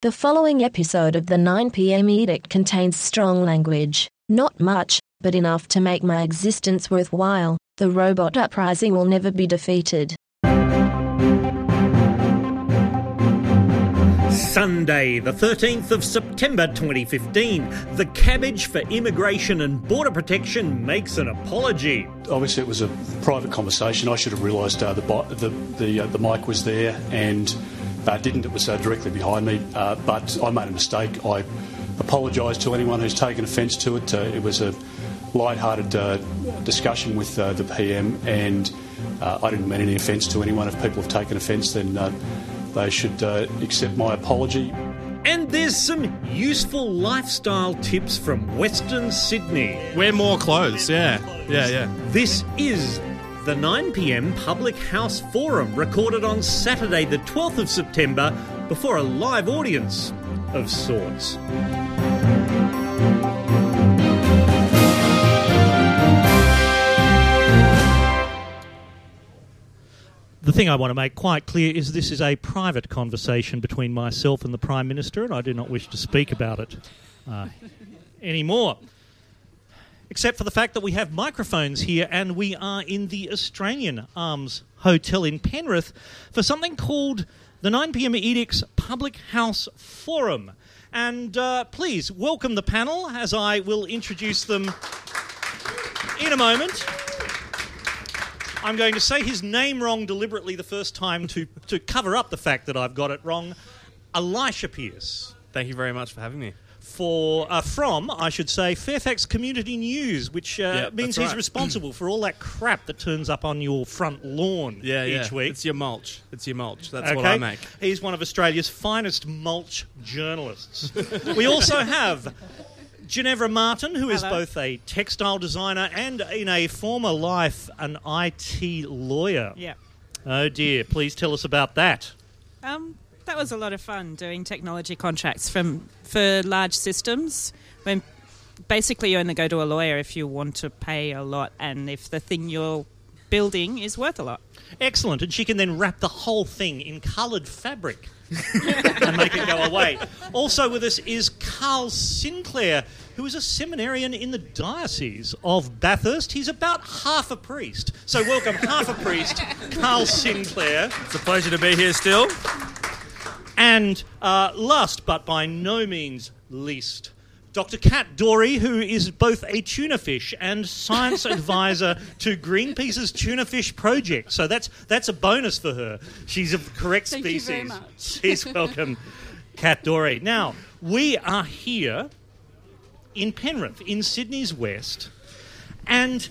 The following episode of the 9pm edict contains strong language. Not much, but enough to make my existence worthwhile. The robot uprising will never be defeated. Sunday, the 13th of September 2015, the Cabbage for Immigration and Border Protection makes an apology. Obviously, it was a private conversation. I should have realised uh, the, bi- the, the, uh, the mic was there and uh, didn't. It was uh, directly behind me. Uh, but I made a mistake. I apologise to anyone who's taken offence to it. Uh, it was a light-hearted uh, discussion with uh, the PM, and uh, I didn't mean any offence to anyone. If people have taken offence, then uh, they should uh, accept my apology. And there's some useful lifestyle tips from Western Sydney. Wear more clothes, yeah. Yeah, yeah. This is the 9pm Public House Forum, recorded on Saturday, the 12th of September, before a live audience of sorts. The thing I want to make quite clear is this is a private conversation between myself and the Prime Minister, and I do not wish to speak about it uh, anymore. Except for the fact that we have microphones here and we are in the Australian Arms Hotel in Penrith for something called the 9pm Edicts Public House Forum. And uh, please welcome the panel as I will introduce them in a moment. I'm going to say his name wrong deliberately the first time to, to cover up the fact that I've got it wrong. Elisha Pierce. Thank you very much for having me. For uh, from, I should say, Fairfax Community News, which uh, Yeah, means he's right. responsible for all that crap that turns up on your front lawn Yeah, yeah. each week. It's your mulch. It's your mulch. That's okay, what I make. he's one of Australia's finest mulch journalists. we also have Ginevra Martin, who is Hello. both a textile designer and, in a former life, an IT lawyer. Yeah. Oh dear! Please tell us about that. Um, that was a lot of fun doing technology contracts from for large systems. When basically you only go to a lawyer if you want to pay a lot and if the thing you're building is worth a lot. Excellent, and she can then wrap the whole thing in coloured fabric and make it go away. Also with us is Carl Sinclair, who is a seminarian in the Diocese of Bathurst. He's about half a priest. So welcome, half a priest, Carl Sinclair. It's a pleasure to be here still. And uh, last but by no means least, Dr. Kat Dory, who is both a tuna fish and science advisor to Greenpeace's tuna fish project. So that's that's a bonus for her. She's of the correct Thank you species. very much. Please welcome Kat Dory. Now, we are here in Penrith, in Sydney's West, and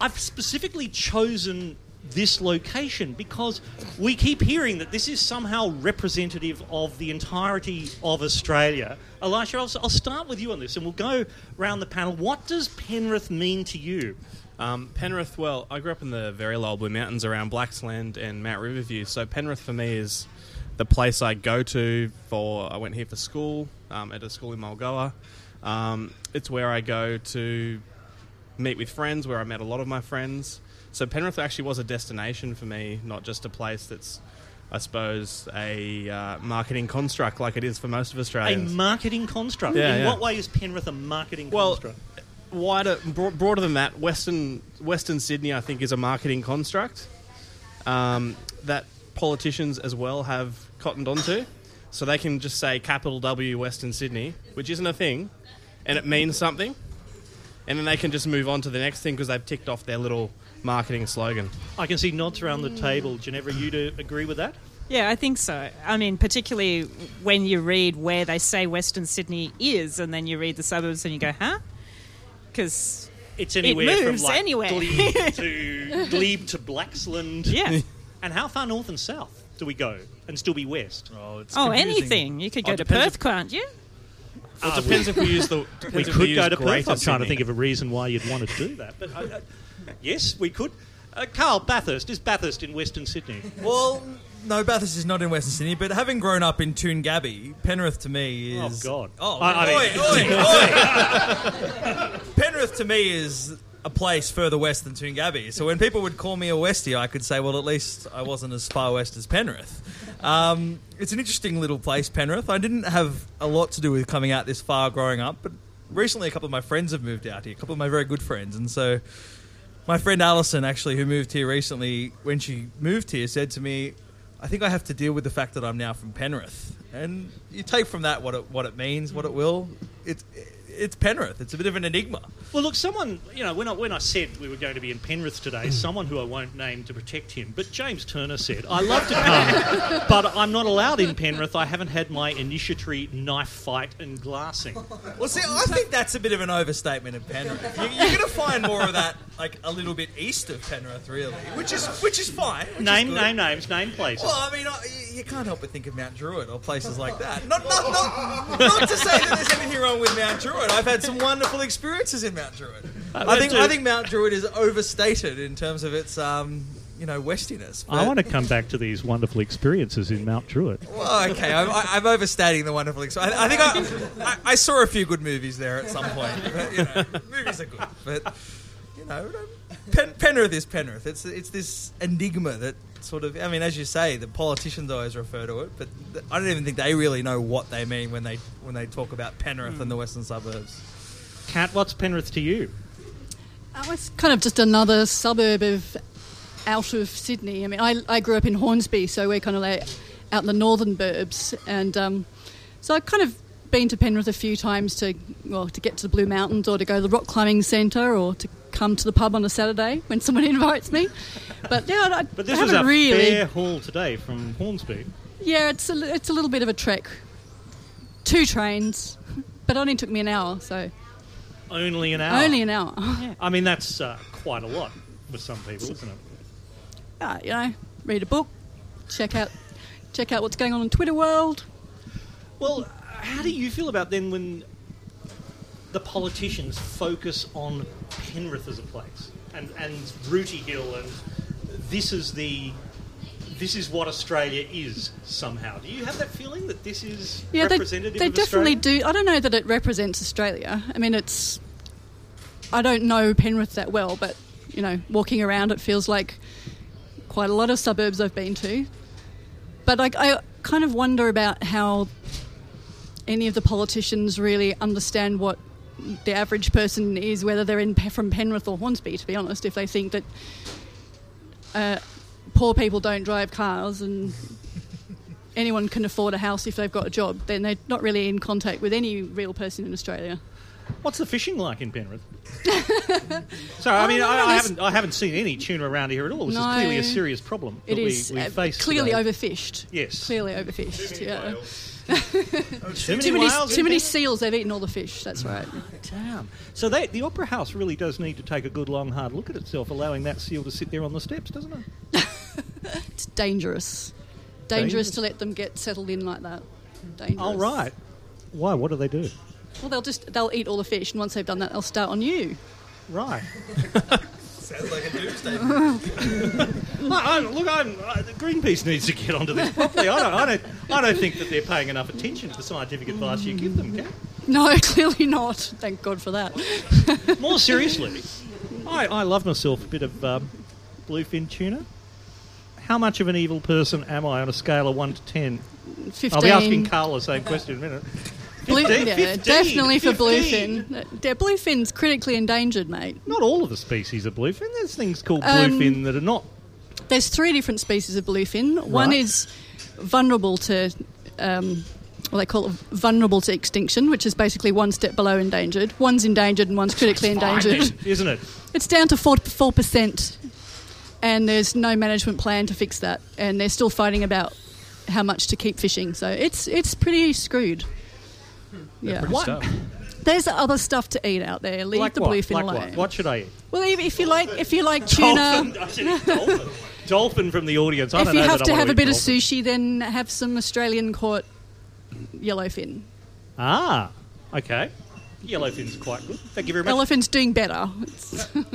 I've specifically chosen this location because we keep hearing that this is somehow representative of the entirety of Australia. Elisha, I'll, I'll start with you on this and we'll go round the panel. What does Penrith mean to you? Um, Penrith, well, I grew up in the very low Blue Mountains around Blaxland and Mount Riverview. So Penrith for me is the place I go to for. I went here for school um, at a school in Mulgoa. Um, it's where I go to meet with friends, where I met a lot of my friends. So Penrith actually was a destination for me, not just a place that's, I suppose, a uh, marketing construct like it is for most of Australia. A marketing construct. Yeah, In yeah. what way is Penrith a marketing Well, construct? wider, broader than that, Western Western Sydney, I think, is a marketing construct um, that politicians as well have cottoned onto. So they can just say capital W Western Sydney, which isn't a thing, and it means something, and then they can just move on to the next thing because they've ticked off their little marketing slogan. I can see nods around the table. Ginevra, you to agree with that? Yeah, I think so. I mean, particularly when you read where they say Western Sydney is and then you read the suburbs and you go, huh? Because, It's anywhere moves from like anywhere. Glebe to Glebe to Blaxland. yeah. And how far north and south do we go and still be west? Oh, it's oh, anything. You could go Oh, to Perth, if- can't you? Well, it depends if we use the. We could use go to Perth. I'm trying to think of a reason why you'd want to do that. But uh, uh, yes, we could. Uh, Carl, Bathurst is Bathurst in Western Sydney. Well, no, Bathurst is not in Western Sydney, but having grown up in Toongabbie, Penrith to me is. Oh. God! Oh, I- I mean- oi, oi. Penrith to me is a place further west than Toongabbie. So when people would call me a Westie, I could say, well, at least I wasn't as far west as Penrith. Um, it's an interesting little place, Penrith. I didn't have a lot to do with coming out this far growing up, but recently a couple of my friends have moved out here, a couple of my very good friends, and so my friend Alison, actually, who moved here recently, when she moved here, said to me, "I think I have to deal with the fact that I'm now from Penrith." And you take from that what it what it means, what it will. It's it's Penrith. It's a bit of an enigma. Well, look, someone, you know, when I, when I said we were going to be in Penrith today, hmm. someone who I won't name to protect him, but James Turner said, I love to come, but I'm not allowed in Penrith. I haven't had my initiatory knife fight and glassing. Well, see, I think that's a bit of an overstatement of Penrith. You, you're going to find more of that, like a little bit east of Penrith, really, which is which is fine. which Name, good. name names, name places. Well, I mean, I, you- you can't help but think of Mount Druitt or places like that. Not, not, not, not to say that there's anything wrong with Mount Druitt. I've had some wonderful experiences in Mount Druitt. I think I think Mount Druitt is overstated in terms of its, um, you know, westiness. I want to come back to these wonderful experiences in Mount Druitt. Well, okay, I'm, I- I'm overstating the wonderful experience. I, I think I, I, I saw a few good movies there at some point. But, you know, movies are good, but you know, Pen, Penrith is Penrith. It's it's this enigma that sort of. I mean, as you say, the politicians always refer to it, but th- I don't even think they really know what they mean when they when they talk about Penrith and the western suburbs. Kat, what's Penrith to you? Oh, it's kind of just another suburb of out of Sydney. I mean, I, I grew up in Hornsby, so we're kind of like out in the northern burbs, and um, so I've kind of been to Penrith a few times to well to get to the Blue Mountains or to go to the rock climbing centre or to come to the pub on a Saturday when someone invites me. But yeah, I, But this I was a really. fair haul today from Hornsby. Yeah, it's a, it's a little bit of a trek. Two trains, but it only took me an hour, so Only an hour. only an hour. I mean, that's uh, quite a lot for some people, isn't it? uh, you know, read a book, check out check out what's going on in Twitter world. Well, how do you feel about then when the politicians focus on Penrith as a place and and Rooty Hill and this is the this is what Australia is somehow. Do you have that feeling that this is Yeah, they, representative they of definitely Australia? do. I don't know that it represents Australia. I mean, it's I don't know Penrith that well, but you know, walking around, it feels like quite a lot of suburbs I've been to. But like, I kind of wonder about how any of the politicians really understand what the average person is, whether they're in from Penrith or Hornsby. To be honest, if they think that uh, poor people don't drive cars and anyone can afford a house if they've got a job, then they're not really in contact with any real person in Australia. What's the fishing like in Penrith? Sorry, I mean, Oh, no, I, I there's- havenent I haven't seen any tuna around here at all. This is clearly a serious problem It that is we, we uh, face clearly today. overfished. Yes. Clearly overfished. Yeah. Too Too many, whales too many seals. They've eaten all the fish. That's mm. right. Damn. So they, the Opera House really does need to take a good long hard look at itself, allowing that seal to sit there on the steps, doesn't it? It's dangerous. Dangerous, Dangerous? to let them get settled in like that. Dangerous. Oh, right. Why? What do they do? Well, they'll just they'll eat all the fish, and once they've done that, they'll start on you. Right. Sounds like a doomsday. I, look, I'm, I, Greenpeace needs to get onto this properly. I don't, I don't, I don't think that they're paying enough attention to the scientific advice you give them. Kat. No, clearly not. Thank God for that. More seriously, I, I love myself a bit of um, bluefin tuna. How much of an evil person am I on a scale of one to ten? Fifteen. I'll be asking Carl the same question in a minute. Blue, 15, yeah, 15, definitely for bluefin. Yeah, bluefin's critically endangered, mate. Not all of the species of bluefin. There's things called Um, bluefin that are not. There's three different species of bluefin. One Right. is vulnerable to, um, well, they call it vulnerable to extinction, which is basically one step below endangered. One's endangered and one's critically endangered. Isn't it? It's down to four percent, and there's no management plan to fix that. And they're still fighting about how much to keep fishing. So it's it's pretty screwed. Yeah. What? There's other stuff to eat out there. Leave Like the what? bluefin Like alone. what? What should I eat? Well, if, if you like, if you like tuna, Dolphin. I said dolphin. dolphin from the audience. I if don't you know have that to I have a bit eat of sushi, then have some Australian caught yellowfin. Ah, okay. Yellowfin's quite good. Thank you very much. Elephant's doing better.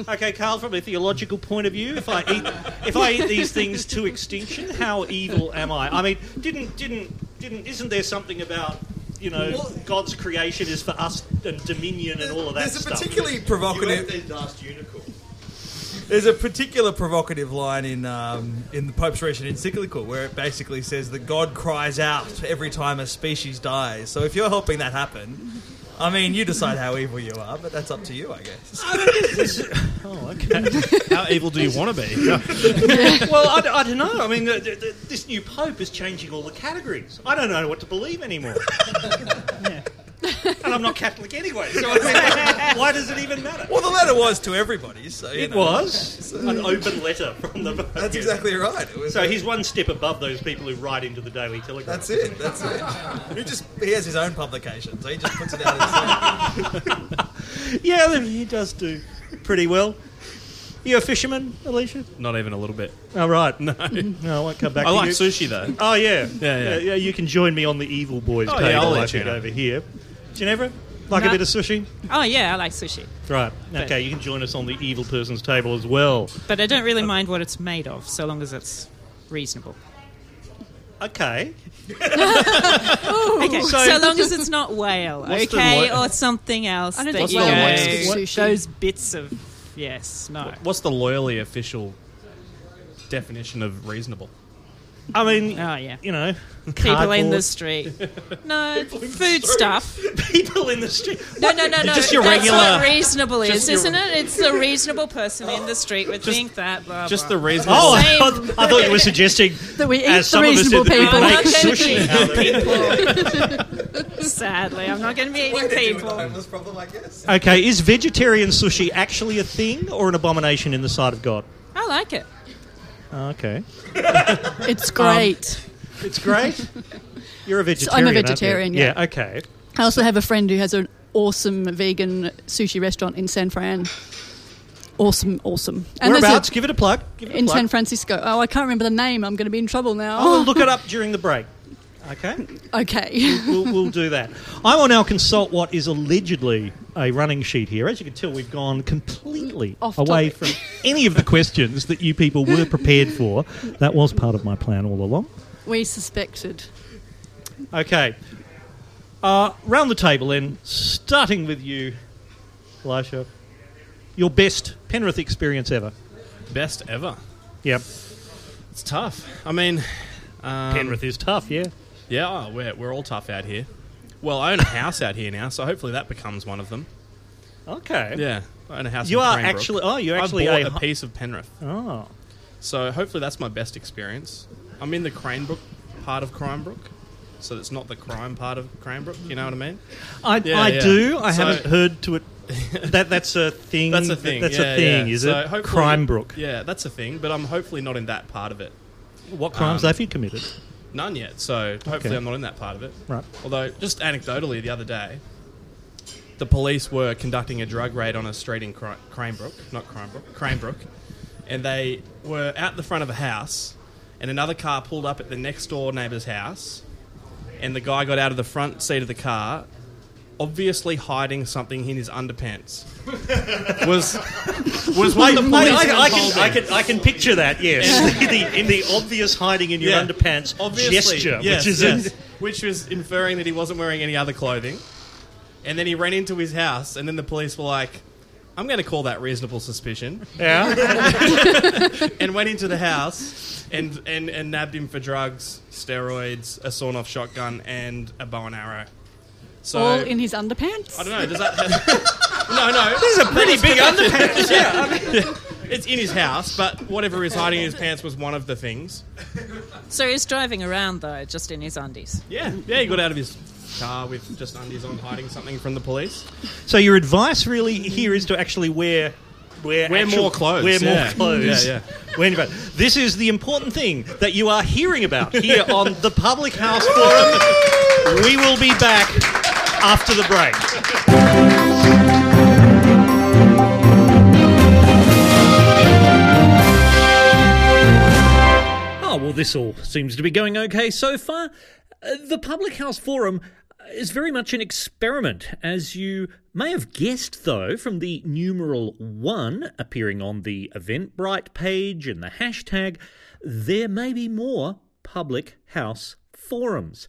Okay, Carl, from a theological point of view, if I eat if I eat these things to extinction, how evil am I? I mean, didn't didn't didn't isn't there something about you know Well- God's creation is for us and dominion and all of that There's a stuff? particularly provocative. these last unicorns. There's a particular provocative line in um, in the Pope's recent encyclical where it basically says that God cries out every time a species dies. So if you're helping that happen, I mean, you decide how evil you are, but that's up to you, I guess. Oh, okay. How evil do you want to be? well, I, I don't know. I mean, the, the, the, this new pope is changing all the categories. I don't know what to believe anymore. Yeah. And I'm not Catholic anyway, so I mean, why does it even matter? Well, the letter was to everybody, so you It know. was an open letter from the. That's exactly right. It was So he's one step above those people who write into the Daily Telegraph. That's it. That's it. He just he has his own publication, so he just puts it out. Himself. Yeah, then he does do pretty well. You a fisherman, Alicia? Not even a little bit. Oh, right. No. Mm-hmm. No, I won't come back I to like you. sushi though. Oh, yeah. Yeah, yeah. You can join me on the Evil Boys Oh, table, yeah, I'll let think, you know. over here. Ginevra, like a bit of sushi? Oh yeah, I like sushi, Right. Okay, you can join us on the Evil Person's table as well. but I don't really uh, mind what it's made of, so long as it's reasonable. Okay. Okay, So- so, long as it's not whale, What's okay, lo- or something else I don't that think you whale likes sushi." those bits of yes, no. What's the loyally official definition of reasonable? I mean, Oh yeah, you know, people in the cardboard. street. No, food stuff. people in the street. No, no, no, no. Just your That's regular- what reasonable is, just your- isn't it? It's the reasonable person in the street would think that. Blah, Just blah. the reasonable. Oh, I thought, I thought you were suggesting That we eat as the some of us reasonable that we people. make I'm not gonna sushi out of it. Sadly, I'm not going to be eating people. homeless problem, I guess. Okay, is vegetarian sushi actually a thing or an abomination in the sight of God? I like it. Oh, Okay. It's great. Um, it's great. You're a I'm a vegetarian. aren't you? vegetarian, yeah. Yeah, okay. I also have a friend who has an awesome vegan sushi restaurant in San Fran. Awesome, awesome. And there's a- Whereabouts? Give it a plug. Give it a in plug. San Francisco. Oh, I can't remember the name. I'm going to be in trouble now. Oh, look it up during the break. Okay, okay. we'll, we'll do that. I will now consult what is allegedly a running sheet here. As you can tell, we've gone completely Off away topic. from any of the questions that you people were prepared for. That was part of my plan all along. we suspected. Okay. Uh, round the table then, starting with you, Elisha. Your best Penrith experience ever. Best ever. Yep. It's tough. I mean, um, Penrith is tough, yeah. Yeah, oh, we're we're all tough out here. Well, I own a house out here now, so hopefully that becomes one of them. Okay. Yeah, I own a house. You in are Cranebrook. actually. Oh, you're I actually bought a. a piece of Penrith, Oh. so hopefully that's my best experience. I'm in the Cranebrook part of Cranebrook, so it's not the crime part of Cranebrook. You know what I mean? I, Yeah, I yeah. do. I So- haven't heard to it. That that's a thing. That's a thing. That's yeah, a thing, is So it? hopefully- Crime Brook. Yeah, that's a thing, but I'm hopefully not in that part of it. What crimes Um, have you committed? None yet, so hopefully Okay. I'm not in that part of it. Right. Although, just anecdotally, the other day, the police were conducting a drug raid on a street in Cra- Cranebrook, not Cranebrook, Cranebrook, and they were out the front of a house, and another car pulled up at the next door neighbour's house, and the guy got out of the front seat of the car, obviously hiding something in his underpants. was was what the I, police I, I, told can, I, can, I can picture that, yes. in, the, in the obvious hiding in your Yeah. underpants Obviously, gesture, yes, which is yes. in- which was inferring that he wasn't wearing any other clothing. And then he ran into his house, and then the police were like, "I'm going to call that reasonable suspicion," yeah. and went into the house and, and, and nabbed him for drugs, steroids, a sawn-off shotgun, and a bow and arrow. So All in his underpants? I don't know. Does that? no, no. These are pretty big underpants. yeah. I mean, It's in his house, but whatever is hiding in his pants was one of the things. So he's driving around though, just in his undies. Yeah, yeah. He got out of his car with just undies on, hiding something from the police. so your advice really here is to actually wear. Wear, Wear actual- more clothes, Wear more clothes. yeah. Yeah, When- but this is the important thing that you are hearing about here on the Public House Forum. We will be back after the break. Oh, well, this all seems to be going okay so far. Uh, the Public House Forum is very much an experiment, as you may have guessed, though, from the numeral 1 appearing on the Eventbrite page and the hashtag, there may be more Public House Forums.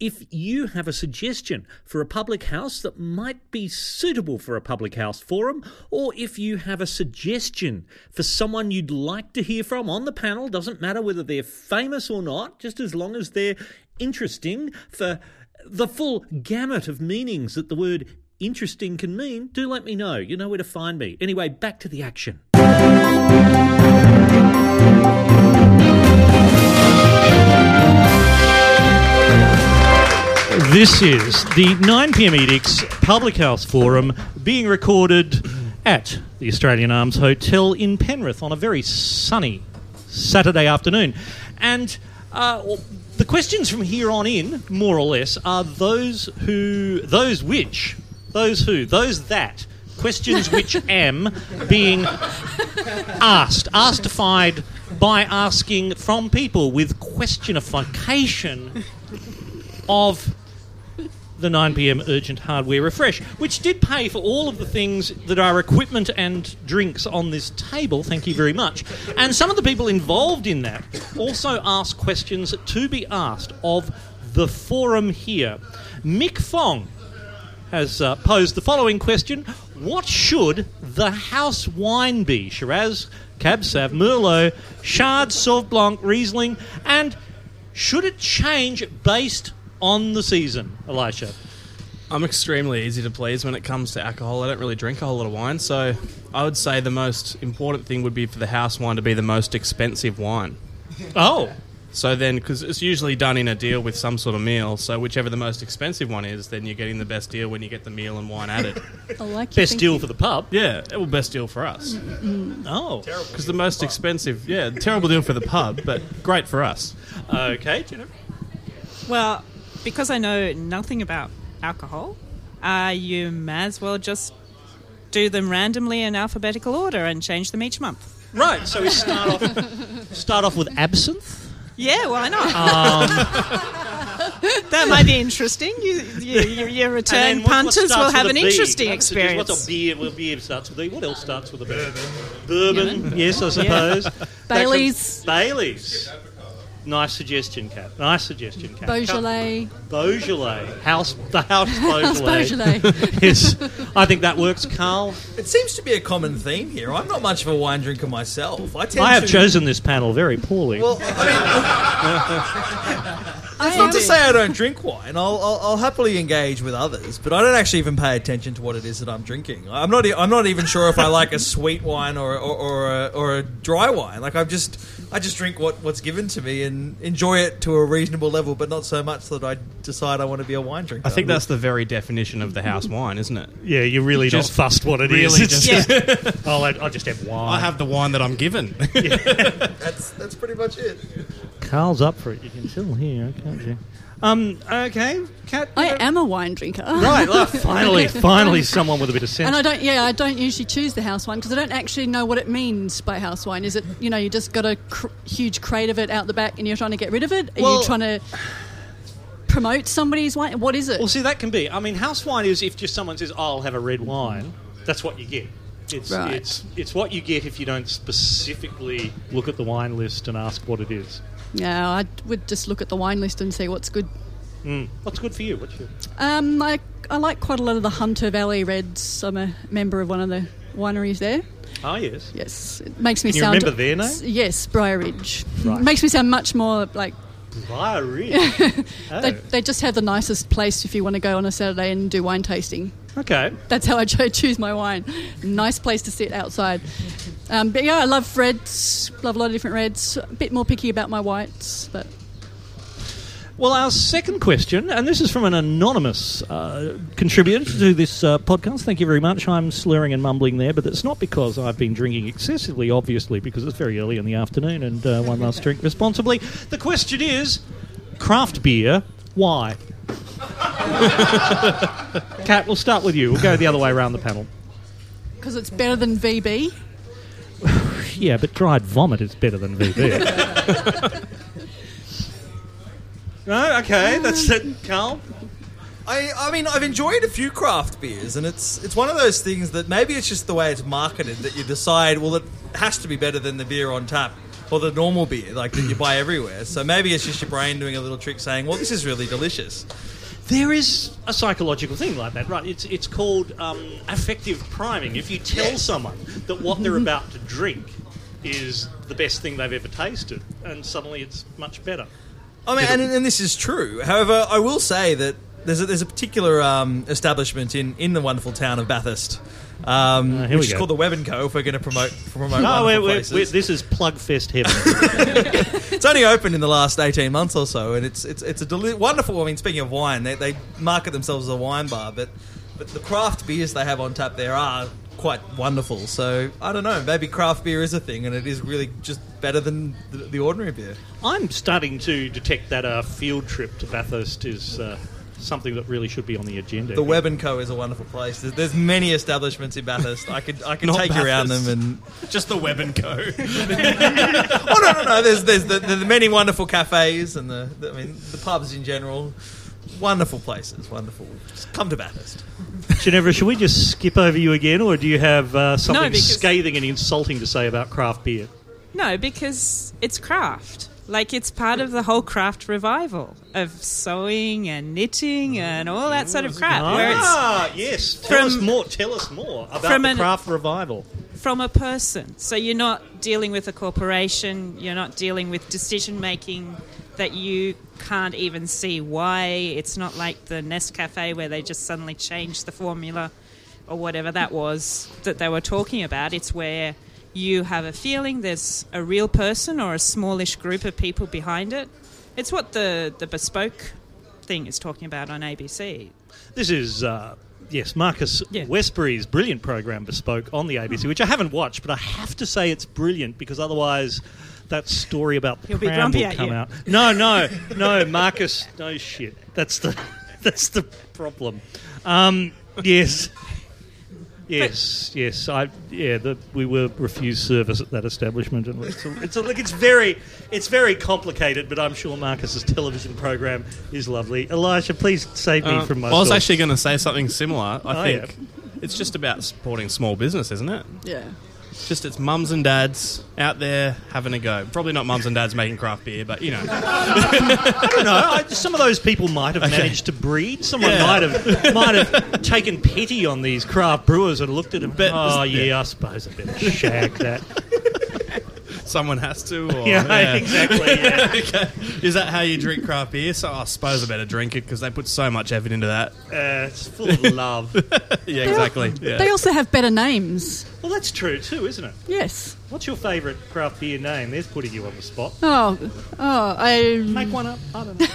If you have a suggestion for a public house that might be suitable for a public house forum, or if you have a suggestion for someone you'd like to hear from on the panel, doesn't matter whether they're famous or not, just as long as they're interesting for the full gamut of meanings that the word interesting can mean, do let me know. You know where to find me. Anyway, back to the action. This is the 9pm Edicts Public House Forum being recorded at the Australian Arms Hotel in Penrith on a very sunny Saturday afternoon. And uh, the questions from here on in, more or less, are those who, those which, those who, those that, questions which am being asked, astified by asking from people with questionification of the 9pm urgent hardware refresh, which did pay for all of the things that are equipment and drinks on this table. Thank you very much. And some of the people involved in that also asked questions to be asked of the forum here. Mick Fong has uh, posed the following question What should the house wine be? Shiraz, Cab Sav, Merlot, Chard, Sauv Blanc, Riesling, and should it change based on the season, Elisha? I'm extremely easy to please when it comes to alcohol. I don't really drink a whole lot of wine, so I would say the most important thing would be for the house wine to be the most expensive wine. Oh, So then, because it's usually done in a deal with some sort of meal, so whichever the most expensive one is, then you're getting the best deal when you get the meal and wine added. I like your best deal thinking. for the pub. yeah, well, best deal for us. Mm-hmm. Oh, Because the most expensive, yeah, terrible deal for the pub, but great for us. okay. Jennifer. Well, because I know nothing about alcohol, uh, you may as well just do them randomly in alphabetical order and change them each month. Right, so we start off start off with absinthe. Yeah, why not? Um, that might be interesting. You, you, you, your return what- what punters starts will have with an a B? interesting What's the- experience. What's a beer? Well, beer starts with a. What else starts with a B? Bourbon. Bourbon. Yes, I suppose. That comes- Bailey's. Bailey's. Nice suggestion, Kat. Nice suggestion, Kat. Beaujolais. Beaujolais. House. The house Beaujolais. Beaujolais. yes, I think that works, Carl. It seems to be a common theme here. I'm not much of a wine drinker myself. I tend I have to, chosen this panel very poorly. Well, I mean, I not to say I don't drink wine. I'll, I'll, I'll happily engage with others, but I don't actually even pay attention to what it is that I'm drinking. I'm not. e- I'm not even sure if I like a sweet wine or or, or, a, or a dry wine. Like I'm just. I just drink what, what's given to me and enjoy it to a reasonable level, but not so much that I decide I want to be a wine drinker. I think that's the very definition of the house wine, isn't it? yeah, you're really Just not fussed what it is. really It's just- just- I'll, I'll just have wine. I have the wine that I'm given. that's that's pretty much it. Carl's up for it. You can tell here, can't you? Um. Okay, Kat. I am a wine drinker. Right. well, finally, finally, someone with a bit of sense. And I don't, yeah, I don't usually choose the house wine because I don't actually know what it means by house wine. Is it, you know, you just got a cr- huge crate of it out the back and you're trying to get rid of it? Are Well- you trying to promote somebody's wine? What is it? Well, see, that can be. I mean, house wine is if just someone says, oh, "I'll have a red wine," that's what you get. It's Right. it's it's what you get if you don't specifically look at the wine list and ask what it is. Yeah, I would just look at the wine list and see what's good. Mm. What's good for you? What's your Um, I, I like quite a lot of the Hunter Valley Reds. I'm a member of one of the wineries there. Oh yes. Yes, it makes me Can you sound. remember their name? Yes, Briar Ridge. Right. Makes me sound much more like Briar Ridge. oh. they, they just have the nicest place if you want to go on a Saturday and do wine tasting. okay. That's how I choose my wine. Nice place to sit outside. Um, but yeah, I love reds. Love a lot of different reds. A bit more picky about my whites, but Well, our second question, and this is from an anonymous uh, contributor to this uh, podcast. Thank you very much. I'm slurring and mumbling there, but it's not because I've been drinking excessively, obviously, because it's very early in the afternoon and uh, one must drink responsibly. The question is craft beer, why? Kat, we'll start with you. We'll go the other way around the panel. because it's better than VB. Yeah, but dried vomit is better than VB. no, okay, that's it, Carl. I, I mean, I've enjoyed a few craft beers, and it's it's one of those things that maybe it's just the way it's marketed that you decide, well, it has to be better than the beer on tap or the normal beer like that you buy everywhere. So maybe it's just your brain doing a little trick, saying, "Well, this is really delicious." There is a psychological thing like that, right? It's it's called um, affective priming. If you tell someone that what they're about to drink is the best thing they've ever tasted, and suddenly it's much better. I mean, and, and this is true. However, I will say that there's a, there's a particular um, establishment in, in the wonderful town of Bathurst, um, Uh, here we which is go. called the Webb and Co. If we're going to promote promote No, we're, we're, places. we're, this is Plugfest heaven. it's only opened in the last eighteen months or so, and it's it's it's a deli- wonderful. I mean, speaking of wine, they, they market themselves as a wine bar, but but the craft beers they have on tap there are quite wonderful. So I don't know, maybe craft beer is a thing, and it is really just better than the, the ordinary beer. I'm starting to detect that a field trip to Bathurst is uh, something that really should be on the agenda. The Webb and Co is a wonderful place. There's, there's many establishments in Bathurst. I could I could Not take you around them and Just the Webb and Co. oh no no no. There's there's the, the, many wonderful cafes and the, the I mean the pubs in general. Wonderful places, wonderful. Just come to Bathurst. Ginevra, should we just skip over you again, or do you have uh, something because- scathing and insulting to say about craft beer? No, because it's craft. Like it's part of the whole craft revival of sewing and knitting and all that sort of crap. Ah, yes. Tell From- us more. Tell us more about the an- craft revival. from a person. So you're not dealing with a corporation, you're not dealing with decision making that you can't even see why. It's not like the Nescafe where they just suddenly changed the formula or whatever that was that they were talking about. It's where you have a feeling there's a real person or a smallish group of people behind it. It's what the, the bespoke thing is talking about on ABC. This is. Uh, Yes, Marcus Yeah. Westbury's brilliant program Bespoke on the ABC, which I haven't watched, but I have to say it's brilliant because otherwise that story about the He'll crown will come you. out. No, no, no, Marcus, no shit. That's the that's the problem. Um, yes, yes, yes. I yeah. The, we were refused service at that establishment, and it's a, it's a, look. It's very it's very complicated, but I'm sure Marcus's television program is lovely. Elijah, please save me Uh, from my. I myself. was actually going to say something similar. I Oh, think it's just about supporting small business, isn't it? Yeah. Just it's mums and dads out there having a go. Probably not mums and dads making craft beer, but you know. I don't know. I, some of those people might have managed to breed. Someone Yeah. might have might have taken pity on these craft brewers and looked at them. Bet- oh yeah. yeah, I suppose I better shag that. Someone has to. Or, yeah, exactly. Yeah. okay. Is that how you drink craft beer? So I suppose I better drink it because they put so much effort into that. Uh, it's full of love. Yeah, exactly. Yeah. They also have better names. Well, that's true too, isn't it? Yes. What's your favourite craft beer name? There's putting you on the spot. Oh, oh, I Make one up. I don't know.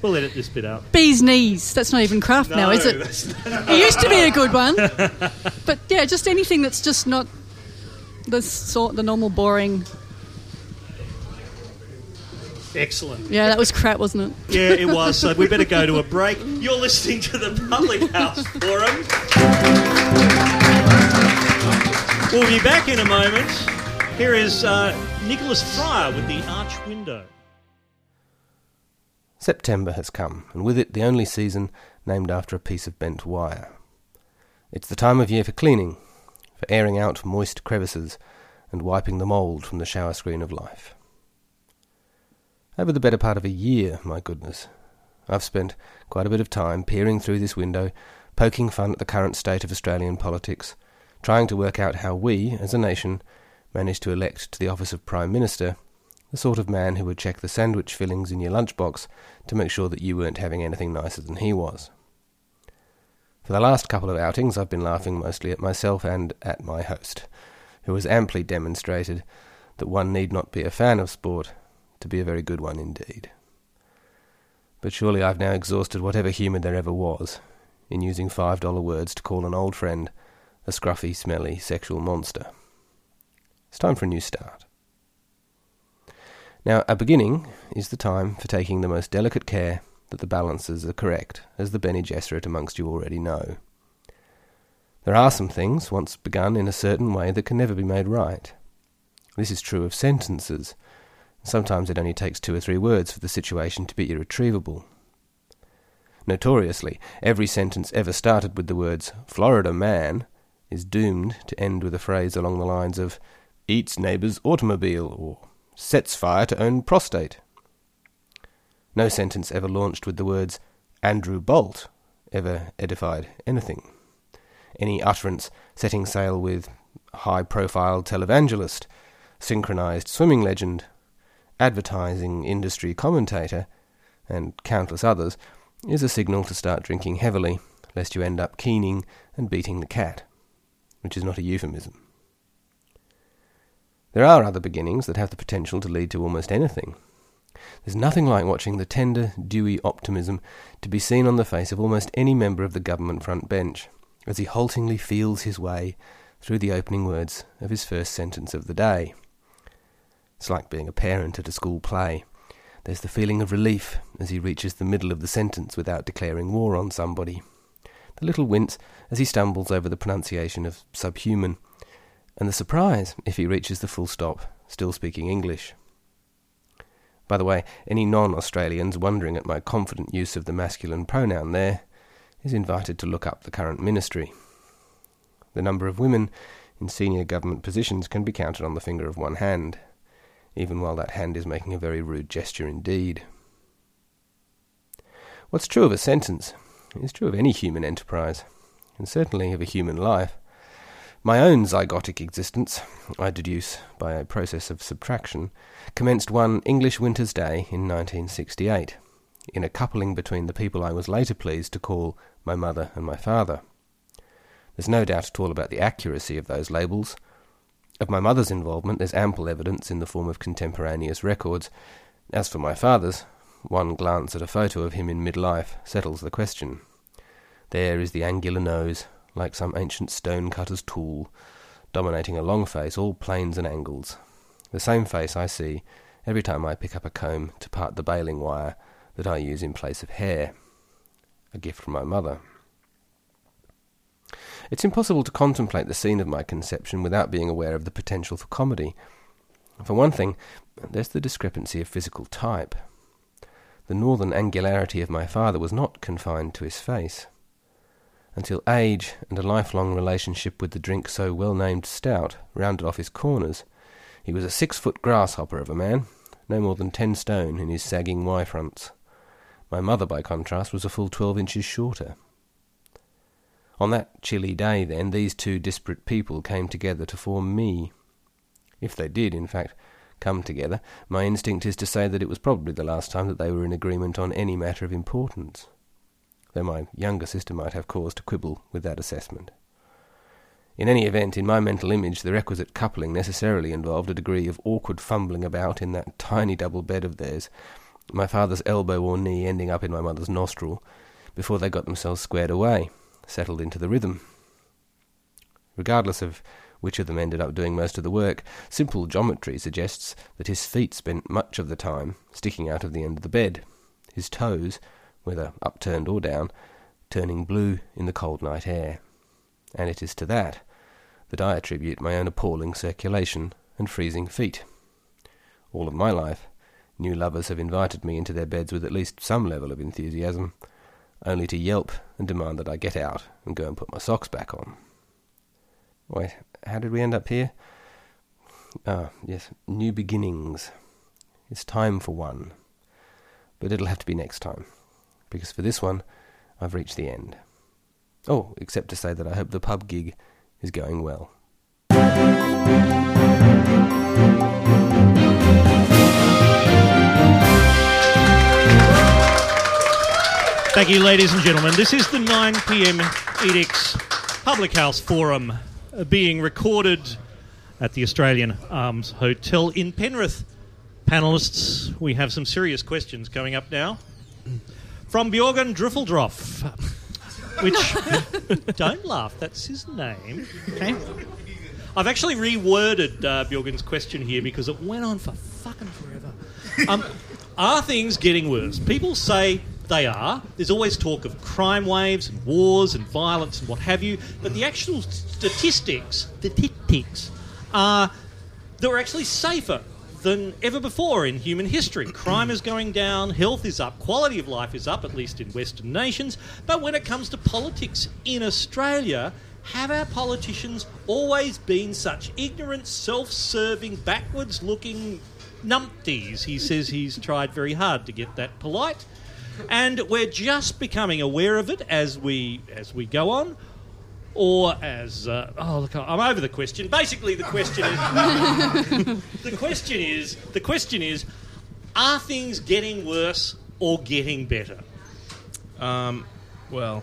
we'll edit this bit out. bee's knees. That's not even craft now, is it? It used to be a good one, but yeah, just anything that's just not the sort, the normal boring. Excellent. Yeah, that was crap, wasn't it? Yeah, it was. So we better go to a break. You're listening to the Public House Forum. We'll be back in a moment. Here is uh, Nicholas Fryer with the arch window. September has come, and with it the only season named after a piece of bent wire. It's the time of year for cleaning, for airing out moist crevices and wiping the mould from the shower screen of life. Over the better part of a year, my goodness, I've spent quite a bit of time peering through this window, poking fun at the current state of Australian politics, trying to work out how we, as a nation, managed to elect to the office of Prime Minister the sort of man who would check the sandwich fillings in your lunchbox to make sure that you weren't having anything nicer than he was. For the last couple of outings, I've been laughing mostly at myself and at my host, who has amply demonstrated that one need not be a fan of sport to be a very good one indeed. But surely I've now exhausted whatever humour there ever was in using five dollar words to call an old friend a scruffy, smelly, sexual monster. It's time for a new start. Now, a beginning is the time for taking the most delicate care that the balances are correct, as the Bene Gesserit amongst you already know. There are some things, once begun in a certain way, that can never be made right. This is true of sentences. Sometimes it only takes two or three words for the situation to be irretrievable. Notoriously, every sentence ever started with the words Florida man is doomed to end with a phrase along the lines of eats neighbor's automobile, or sets fire to own prostate. No sentence ever launched with the words Andrew Bolt ever edified anything. Any utterance setting sail with high profile televangelist, synchronized swimming legend, advertising industry commentator, and countless others is a signal to start drinking heavily, lest you end up keening and beating the cat, which is not a euphemism. There are other beginnings that have the potential to lead to almost anything. There's nothing like watching the tender, dewy optimism to be seen on the face of almost any member of the government front bench as he haltingly feels his way through the opening words of his first sentence of the day. It's like being a parent at a school play. There's the feeling of relief as he reaches the middle of the sentence without declaring war on somebody. The little wince as he stumbles over the pronunciation of subhuman, and the surprise if he reaches the full stop, still speaking English. By the way, any non Australians wondering at my confident use of the masculine pronoun there is invited to look up the current ministry. The number of women in senior government positions can be counted on the finger of one hand, even while that hand is making a very rude gesture indeed. What's true of a sentence is true of any human enterprise, and certainly of a human life. My own zygotic existence, I deduce by a process of subtraction, commenced one English winter's day in 1968, in a coupling between the people I was later pleased to call my mother and my father. There's no doubt at all about the accuracy of those labels. Of my mother's involvement, there's ample evidence in the form of contemporaneous records. As for my father's, one glance at a photo of him in midlife settles the question. There is the angular nose, like some ancient stone cutter's tool, dominating a long face, all planes and angles. The same face I see every time I pick up a comb to part the baling wire that I use in place of hair. A gift from my mother. It's impossible to contemplate the scene of my conception without being aware of the potential for comedy. For one thing, there's the discrepancy of physical type. The northern angularity of my father was not confined to his face. Until age and a lifelong relationship with the drink so well named stout rounded off his corners, he was a six foot grasshopper of a man, no more than ten stone in his sagging Y fronts. My mother, by contrast, was a full twelve inches shorter. On that chilly day, then, these two disparate people came together to form me. If they did, in fact, come together, my instinct is to say that it was probably the last time that they were in agreement on any matter of importance, though my younger sister might have cause to quibble with that assessment. In any event, in my mental image, the requisite coupling necessarily involved a degree of awkward fumbling about in that tiny double bed of theirs, my father's elbow or knee ending up in my mother's nostril, before they got themselves squared away settled into the rhythm. Regardless of which of them ended up doing most of the work, simple geometry suggests that his feet spent much of the time sticking out of the end of the bed, his toes, whether upturned or down, turning blue in the cold night air. And it is to that that I attribute my own appalling circulation and freezing feet. All of my life, new lovers have invited me into their beds with at least some level of enthusiasm only to yelp and demand that I get out and go and put my socks back on. Wait, how did we end up here? Ah, yes, new beginnings. It's time for one. But it'll have to be next time, because for this one, I've reached the end. Oh, except to say that I hope the pub gig is going well. Thank you, ladies and gentlemen. This is the 9 pm Edicts Public House Forum uh, being recorded at the Australian Arms Hotel in Penrith. Panelists, we have some serious questions coming up now. From Bjorgen Driffeldroff, which. don't laugh, that's his name. Okay. I've actually reworded uh, Bjorgen's question here because it went on for fucking forever. Um, are things getting worse? People say they are. There's always talk of crime waves and wars and violence and what have you, but the actual statistics—the statistics, are that we're actually safer than ever before in human history. Crime is going down, health is up, quality of life is up, at least in Western nations. But when it comes to politics in Australia, Have our politicians always been such ignorant, self serving, backwards looking numpties? He says he's tried very hard to get that polite. And we're just becoming aware of it as we as we go on. Or as uh, oh look, I'm over the question. Basically, the question is the question is the question is are things getting worse or getting better? Um, well,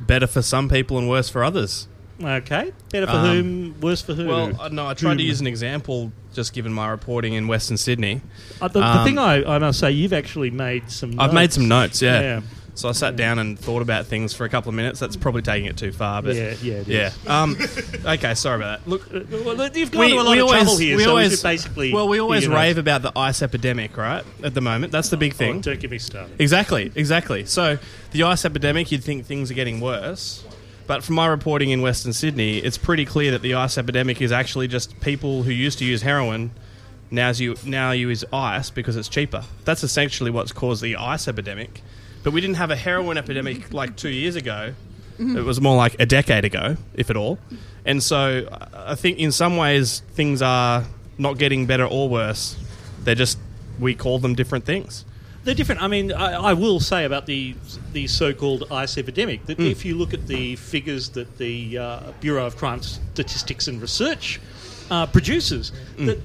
better for some people and worse for others. Okay, better for Um, whom, worse for who? Well, uh, no, I tried to use an example just given my reporting in Western Sydney. Uh, the, the um, thing I, I must say, you've actually made some. I've made some notes. notes, yeah. Yeah. So I sat down and thought about things for a couple of minutes. That's probably taking it too far, but Yeah, yeah, it yeah. is. Um, okay, sorry about that. Look, well, you've gone to a lot of trouble here, we so always we should basically. well, we always you know- rave about the ice epidemic, right? At the moment, that's the big Oh, thing. don't get me started. Exactly, exactly. So the ice epidemic, you'd think things are getting worse. But from my reporting in Western Sydney, it's pretty clear that the ice epidemic is actually just people who used to use heroin now you now use ice because it's cheaper. That's essentially what's caused the ice epidemic. But we didn't have a heroin epidemic like two years ago. It was more like a decade ago, if at all. And so I- think in some ways things are not getting better or worse. They're just we call them different things. They're different. I mean, I, I will say about the the so-called ice epidemic that Mm. if you look at the figures that the uh, Bureau of Crime Statistics and Research uh, produces, Mm. that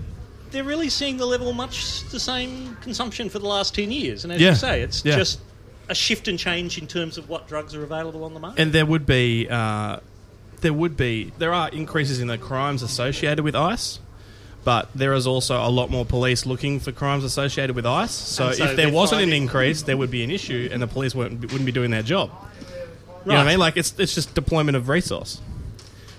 they're really seeing the level much the same consumption for the last ten years. And as Yeah. you say, it's Yeah. just a shift and change in terms of what drugs are available on the market. And there would be, uh, there would be, there are increases in the crimes associated with ice, but there is also a lot more police looking for crimes associated with ice. So, so if there wasn't an increase, there would be an issue, and the police wouldn't, wouldn't be doing their job. You know what I mean? Like it's it's just deployment of resource.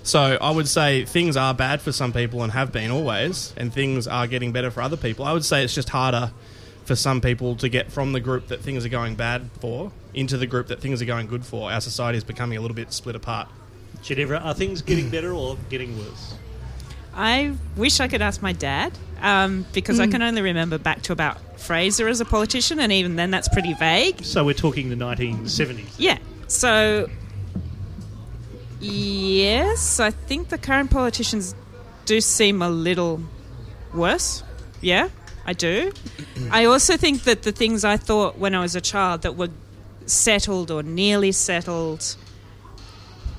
So I would say things are bad for some people and have been always, and things are getting better for other people. I would say it's just harder for some people to get from the group that things are going bad for into the group that things are going good for. Our society is becoming a little bit split apart. Ginevra, are things getting better or getting worse? I wish I could ask my dad um, because I can only remember back to about Fraser as a politician, and even then, that's pretty vague. So we're talking the 1970s. Yeah. So, yes, I think the current politicians do seem a little worse. Yeah, I do. I also think that the things I thought when I was a child that were settled or nearly settled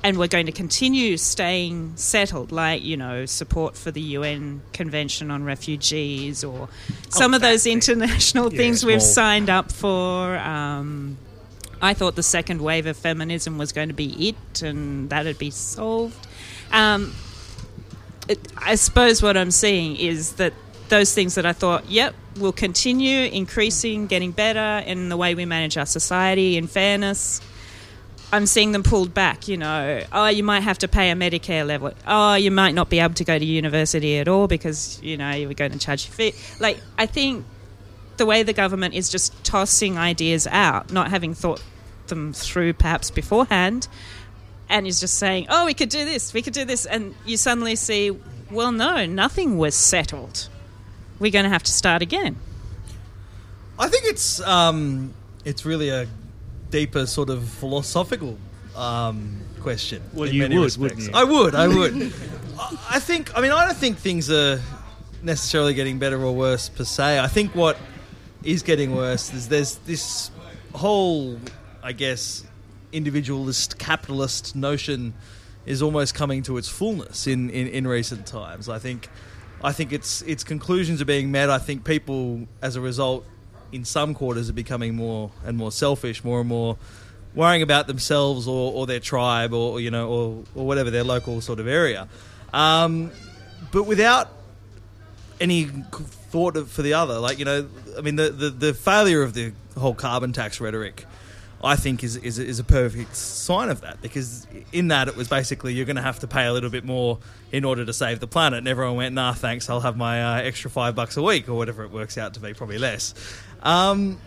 and we're going to continue staying settled, like, you know, support for the UN Convention on Refugees or some of those international Yeah, things we've small. signed up for. Um, I thought the second wave of feminism was going to be it and that'd be solved. Um, it, I suppose what I'm seeing is that those things that I thought, yep, will continue increasing, getting better in the way we manage our society, in fairness. I'm seeing them pulled back, you know. Oh, you might have to pay a Medicare level. Oh, you might not be able to go to university at all because, you know, you were going to charge your fee. Like, I think the way the government is just tossing ideas out, not having thought them through perhaps beforehand, and is just saying, oh, we could do this, we could do this. And you suddenly see, well, no, nothing was settled. We're going to have to start again. I think it's um, it's really a deeper sort of philosophical um, question. Well, in you many would, respects. wouldn't you? I would. I would. I- I think. I mean, I don't think things are necessarily getting better or worse per se. I think what is getting worse is there's this whole, I guess, individualist capitalist notion is almost coming to its fullness in, in, in recent times. I think I think its its conclusions are being met. I think people, as a result, in some quarters, are becoming more and more selfish, more and more worrying about themselves or, or their tribe or you know or, or whatever their local sort of area, um, but without any thought of, for the other. Like you know, I mean, the, the, the failure of the whole carbon tax rhetoric, I think, is, is is a perfect sign of that because in that it was basically you're going to have to pay a little bit more in order to save the planet, and everyone went, "Nah, thanks, I'll have my uh, extra five bucks a week or whatever it works out to be, probably less." Um,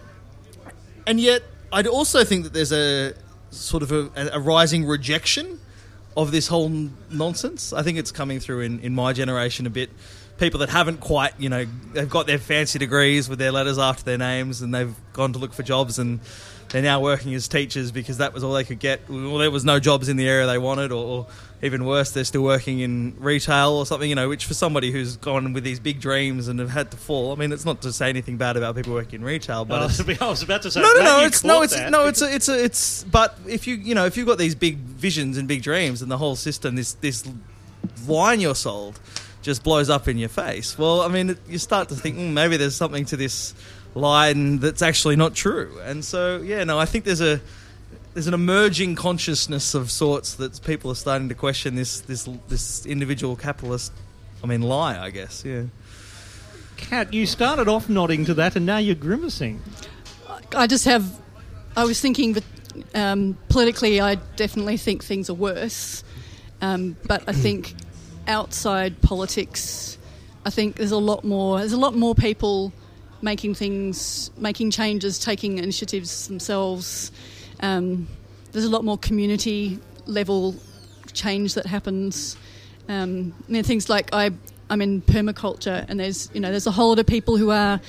and yet, I'd also think that there's a sort of a, a rising rejection of this whole nonsense. I think it's coming through in, in my generation a bit. People that haven't quite, you know, they've got their fancy degrees with their letters after their names and they've gone to look for jobs and they're now working as teachers because that was all they could get. Well, there was no jobs in the area they wanted, or, or even worse, they're still working in retail or something. You know, which for somebody who's gone with these big dreams and have had to fall. I mean, it's not to say anything bad about people working in retail, but was, I was about to say. no, no, no. It's no, it's no, it's a, it's a, it's. But if you, you know, if you've got these big visions and big dreams, and the whole system, this this wine you're sold, just blows up in your face. Well, I mean, you start to think mm, maybe there's something to this line that's actually not true. And so, yeah, no, I think there's a there's an emerging consciousness of sorts that people are starting to question this this this individual capitalist. I mean, lie, I guess. Yeah. Kat, you started off nodding to that, and now you're grimacing. I just have. I was thinking that um, politically, I definitely think things are worse. Um, but I think outside politics, I think there's a lot more. There's a lot more people making things, making changes, taking initiatives themselves. Um, there's a lot more community level change that happens. Um, I mean, things like I, I'm in permaculture, and there's you know there's a whole lot of people who are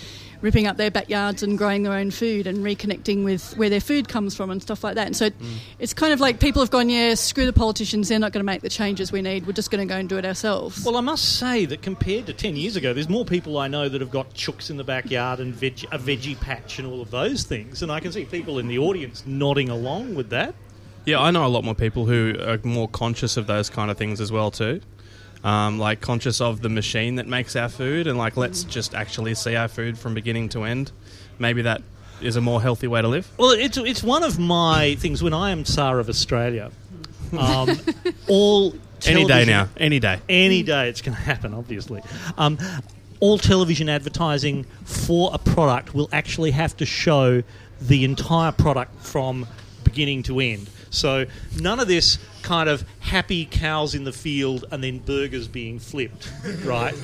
ripping up their backyards and growing their own food and reconnecting with where their food comes from and stuff like that. And so it, mm. it's kind of like people have gone, yeah, screw the politicians, they're not going to make the changes we need. We're just going to go and do it ourselves. Well, I must say that compared to 10 years ago, there's more people I know that have got chooks in the backyard and veg- a veggie patch and all of those things. And I can see people in the audience nodding along with that. Yeah, I know a lot more people who are more conscious of those kind of things as well too. Um, like conscious of the machine that makes our food, and like let's just actually see our food from beginning to end. Maybe that is a more healthy way to live. Well, it's, it's one of my things when I am Tsar of Australia. Um, all Any day now, any day. Any day it's going to happen, obviously. Um, all television advertising for a product will actually have to show the entire product from beginning to end. So none of this kind of happy cows in the field and then burgers being flipped, right?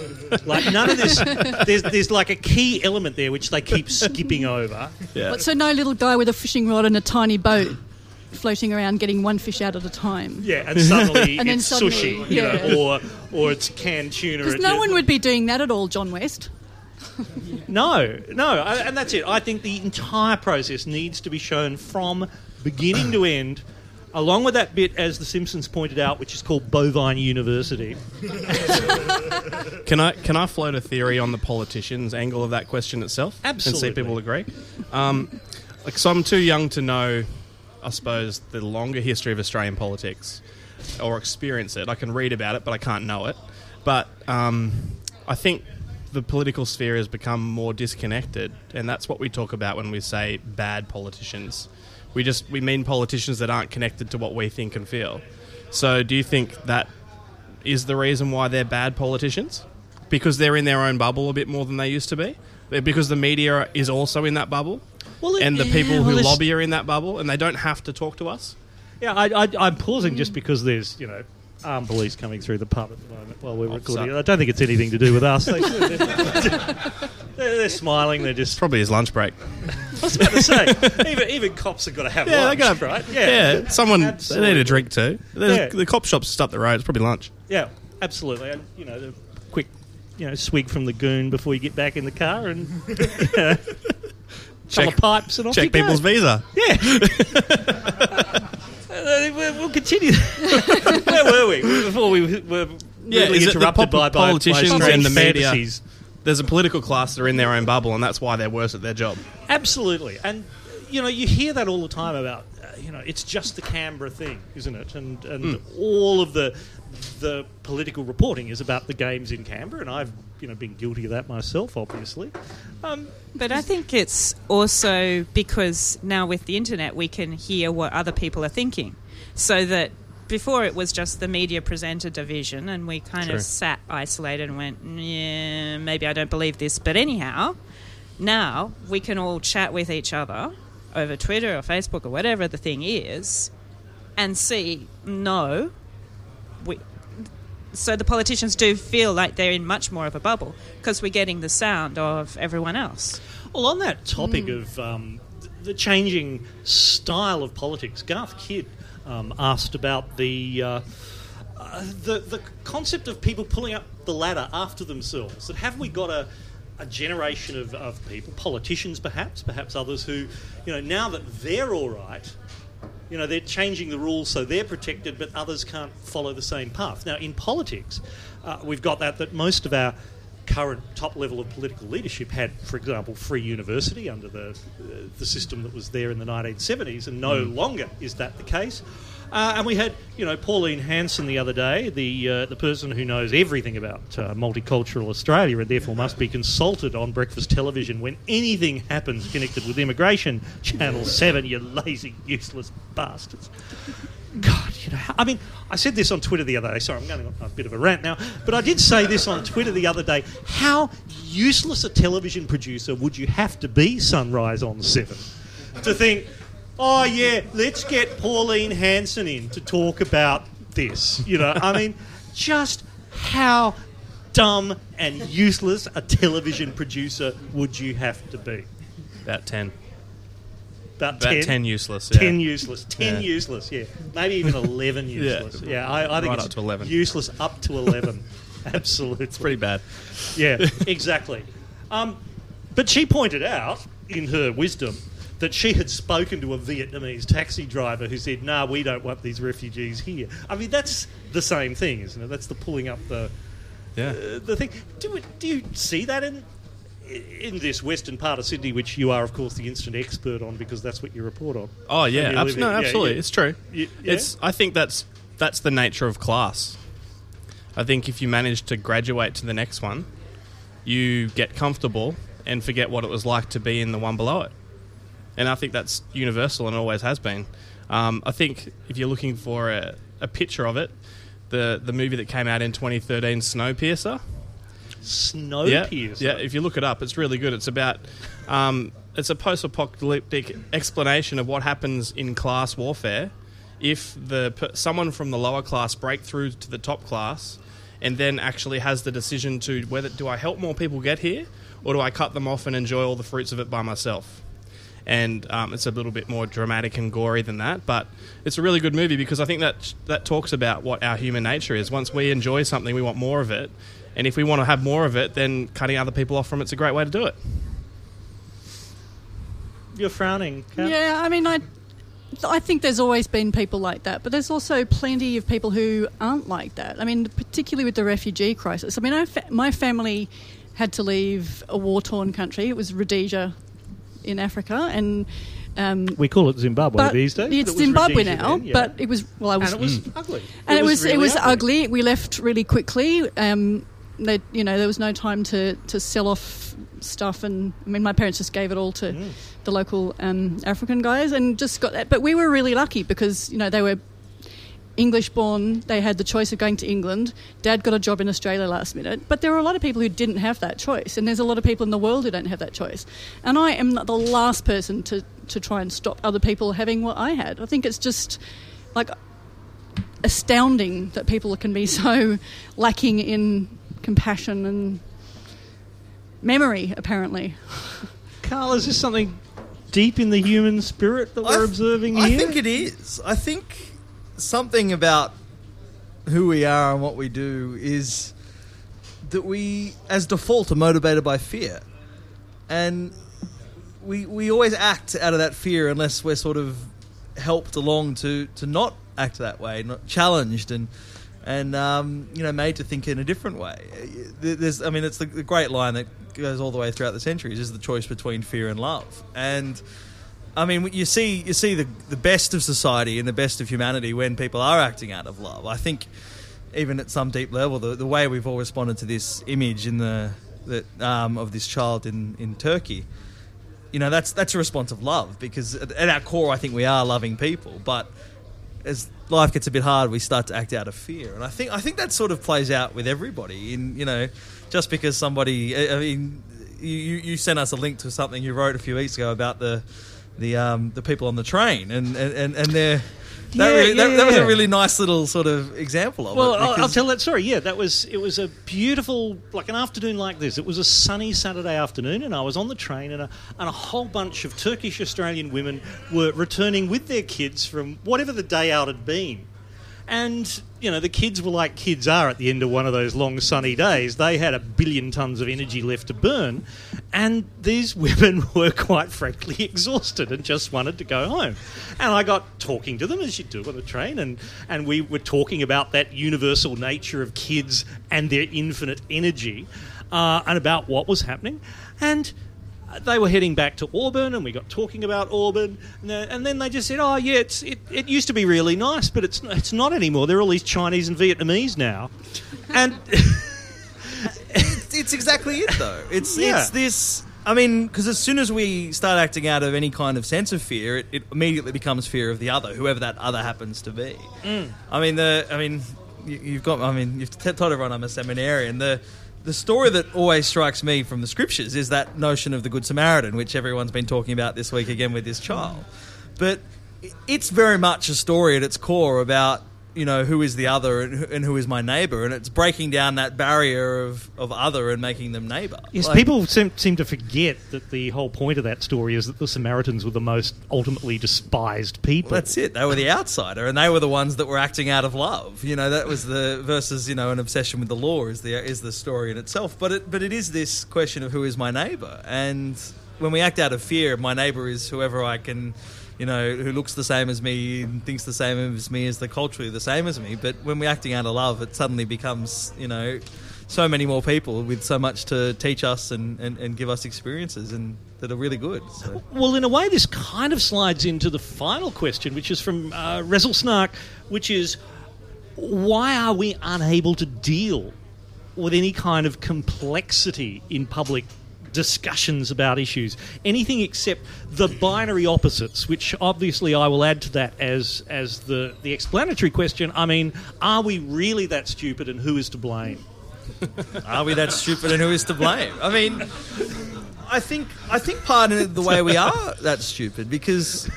like none of this. There's, there's like a key element there which they keep skipping over. Yeah. But so no little guy with a fishing rod and a tiny boat floating around getting one fish out at a time. Yeah, and suddenly And then it's suddenly, sushi, you yeah. know, or or it's canned tuna. Because no one would be doing that at all, John West. No, no, I- and that's it. I think the entire process needs to be shown from beginning to end, along with that bit, as The Simpsons pointed out, which is called Bovine University. Can I can I float a theory on the politicians' angle of that question itself? Absolutely. And see if people agree. Um, like, so I'm too young to know, I suppose, the longer history of Australian politics or experience it. I can read about it, but I can't know it. But um, I think the political sphere has become more disconnected, and that's what we talk about when we say bad politicians. We just we mean politicians that aren't connected to what we think and feel. So, do you think that is the reason why they're bad politicians? Because they're in their own bubble a bit more than they used to be? Because the media is also in that bubble? Well, it- and the yeah, people well, who lobby are in that bubble and they don't have to talk to us? Yeah, I, I, I'm pausing just because there's, you know, armed police coming through the pub at the moment while we're Oh, recording. I don't think it's anything to do with us. They, they're, they're smiling. They're just. Probably his lunch break. I was about to say, even, even cops have got to have Yeah, lunch, they got right? Yeah, someone Absolutely. they need a drink too. Yeah. The cop shop's just up the road. It's probably lunch. Yeah, absolutely. And you know, the quick, you know, swig from the goon before you get back in the car and Check- pipes and off Check go. people's visa. Uh, we'll we'll continue. Where were we before we were Yeah, really is it the interrupted by, by politicians by and the media? There's a political class that are in their own bubble, and that's why they're worse at their job. Absolutely, and you know you hear that all the time about uh, you know it's just the Canberra thing, isn't it? And and Hmm. all of the the political reporting is about the games in Canberra, and I've you know been guilty of that myself, obviously. Um, But I think it's also because now with the internet we can hear what other people are thinking. So that before it was just the media presented division, and we kind True. of sat isolated and went, yeah, maybe I don't believe this. But anyhow, now we can all chat with each other over Twitter or Facebook or whatever the thing is and see, no, we, so the politicians do feel like they're in much more of a bubble because we're getting the sound of everyone else. Well, on that topic of um, the changing style of politics, Garth Kidd um, asked about the, uh, uh, the the concept of people pulling up the ladder after themselves. That have we got a a generation of, of people, politicians perhaps, perhaps others who, you know, now that they're all right, you know, they're changing the rules so they're protected, but others can't follow the same path. Now, in politics, uh, we've got that that most of our current top level of political leadership had, for example, free university under the uh, the system that was there in the 1970s, and no longer is that the case. Uh, and we had, you know, Pauline Hanson the other day, the uh, the person who knows everything about uh, multicultural Australia and therefore must be consulted on breakfast television when anything happens connected with immigration. Channel Seven, you lazy, useless bastards. God, you know, I mean, I said this on Twitter the other day. Sorry, I'm going on a bit of a rant now, but I did say this on Twitter the other day. How useless a television producer would you have to be, Sunrise on Seven, to think, oh yeah, let's get Pauline Hanson in to talk about this? You know, I mean, just how dumb and useless a television producer would you have to be? About 10. About, About 10? 10 useless. Yeah. 10 useless. 10 Yeah. useless, yeah. Maybe even 11 useless. yeah, I, I think Right it's up to 11. useless up to 11. Absolutely. It's Pretty bad. Yeah, exactly. Um, but she pointed out, in her wisdom, that she had spoken to a Vietnamese taxi driver who said, "No, we don't want these refugees here." I mean, that's the same thing, isn't it? That's the pulling up the Yeah. uh, the thing. Do it, do you see that in in this western part of Sydney, which you are, of course, the instant expert on because that's what you report on? Oh yeah, abs- no, yeah, absolutely, you- it's true. yeah? It's. I think that's that's the nature of class. I think if you manage to graduate to the next one, you get comfortable and forget what it was like to be in the one below it. And I think that's universal and always has been. Um, I think if you're looking for a, a picture of it, the the movie that came out in 2013, Snowpiercer. Snowpiercer. Yeah, yeah. If you look it up, it's really good. It's about um, it's a post-apocalyptic explanation of what happens in class warfare if the someone from the lower class break through to the top class and then actually has the decision to whether do I help more people get here or do I cut them off and enjoy all the fruits of it by myself. And um, it's a little bit more dramatic and gory than that, but it's a really good movie because I think that that talks about what our human nature is. Once we enjoy something, we want more of it, and if we want to have more of it, then cutting other people off from it's a great way to do it. You're frowning. Kat. Yeah, I mean, I, I think there's always been people like that, but there's also plenty of people who aren't like that. I mean, particularly with the refugee crisis. I mean, I fa- my family had to leave a war-torn country. It was Rhodesia in Africa, and um, We call it Zimbabwe but these days. it's but it Zimbabwe now. then, yeah. But it was well, I was and it was ugly. and it was it really was ugly. We left really quickly. Um, they, you know, there was no time to, to sell off stuff, and I mean, my parents just gave it all to Mm. the local um, African guys, and just got that. But we were really lucky because you know they were English born. They had the choice of going to England. Dad got a job in Australia last minute, but there are a lot of people who didn't have that choice, and there's a lot of people in the world who don't have that choice. And I am not the last person to to try and stop other people having what I had. I think it's just like astounding that people can be so lacking in compassion and memory, apparently. Carl, is this something deep in the human spirit that we're I- observing I here? I think it is. I think something about who we are and what we do is that we, as default, are motivated by fear, and we we always act out of that fear unless we're sort of helped along to to not act that way, not challenged and. And um, you know, made to think in a different way. There's, I mean, it's the, the great line that goes all the way throughout the centuries: is the choice between fear and love. And I mean, you see, you see the the best of society and the best of humanity when people are acting out of love. I think, even at some deep level, the, the way we've all responded to this image in the that um, of this child in, in Turkey, you know, that's that's a response of love because at, at our core, I think we are loving people, but as life gets a bit hard, we start to act out of fear, and I think I think that sort of plays out with everybody. In you know, just because somebody, I mean, you you sent us a link to something you wrote a few weeks ago about the the um, the people on the train, and and and, they're. That, Yeah, really, that, that was yeah. a really nice little sort of example of Well, it. I'll, I'll tell that story. Yeah, that was it. Was a beautiful, like an afternoon like this. It was a sunny Saturday afternoon, and I was on the train, and a, and a whole bunch of Turkish Australian women were returning with their kids from whatever the day out had been, And, you know, the kids were like kids are at the end of one of those long sunny days. They had a billion tons of energy left to burn. And these women were quite frankly exhausted and just wanted to go home. And I got talking to them, as you do on a train, and, and we were talking about that universal nature of kids and their infinite energy uh, and about what was happening. And they were heading back to Auburn, and we got talking about Auburn, and, then- and then they just said, "Oh, yeah, it's, it, it used to be really nice, but it's it's not anymore. There are all these Chinese and Vietnamese now." And it's, it's exactly it though. It's Yeah. it's this. I mean, because as soon as we start acting out of any kind of sense of fear, it, it immediately becomes fear of the other, whoever that other happens to be. Mm. I mean, the. I mean, you, you've got. I mean, you've t- told everyone I'm a seminarian. The the story that always strikes me from the scriptures is that notion of the Good Samaritan, which everyone's been talking about this week again with this child. But it's very much a story at its core about you know who is the other and who, and who is my neighbor, and it's breaking down that barrier of, of other and making them neighbor. yes, Like- people seem, seem to forget that the whole point of that story is that the Samaritans were the most ultimately despised people. Well, that's it. They were the outsider, and they were the ones that were acting out of love. You know, that was the versus you know an obsession with the law is the is the story in itself. But it but it is this question of who is my neighbor, and when we act out of fear, my neighbor is whoever I can. You know, who looks the same as me, and thinks the same as me, is the culturally the same as me. But when we're acting out of love, it suddenly becomes, you know, so many more people with so much to teach us and, and, and give us experiences and that are really good. So. Well, in a way, this kind of slides into the final question, which is from uh, Rezel Snark, which is why are we unable to deal with any kind of complexity in public discussions about issues? Anything except the binary opposites, which obviously I will add to that as, as the, the explanatory question. I mean, are we really that stupid and who is to blame? Are we that stupid and who is to blame? I mean, I think I think part of the way we are that stupid because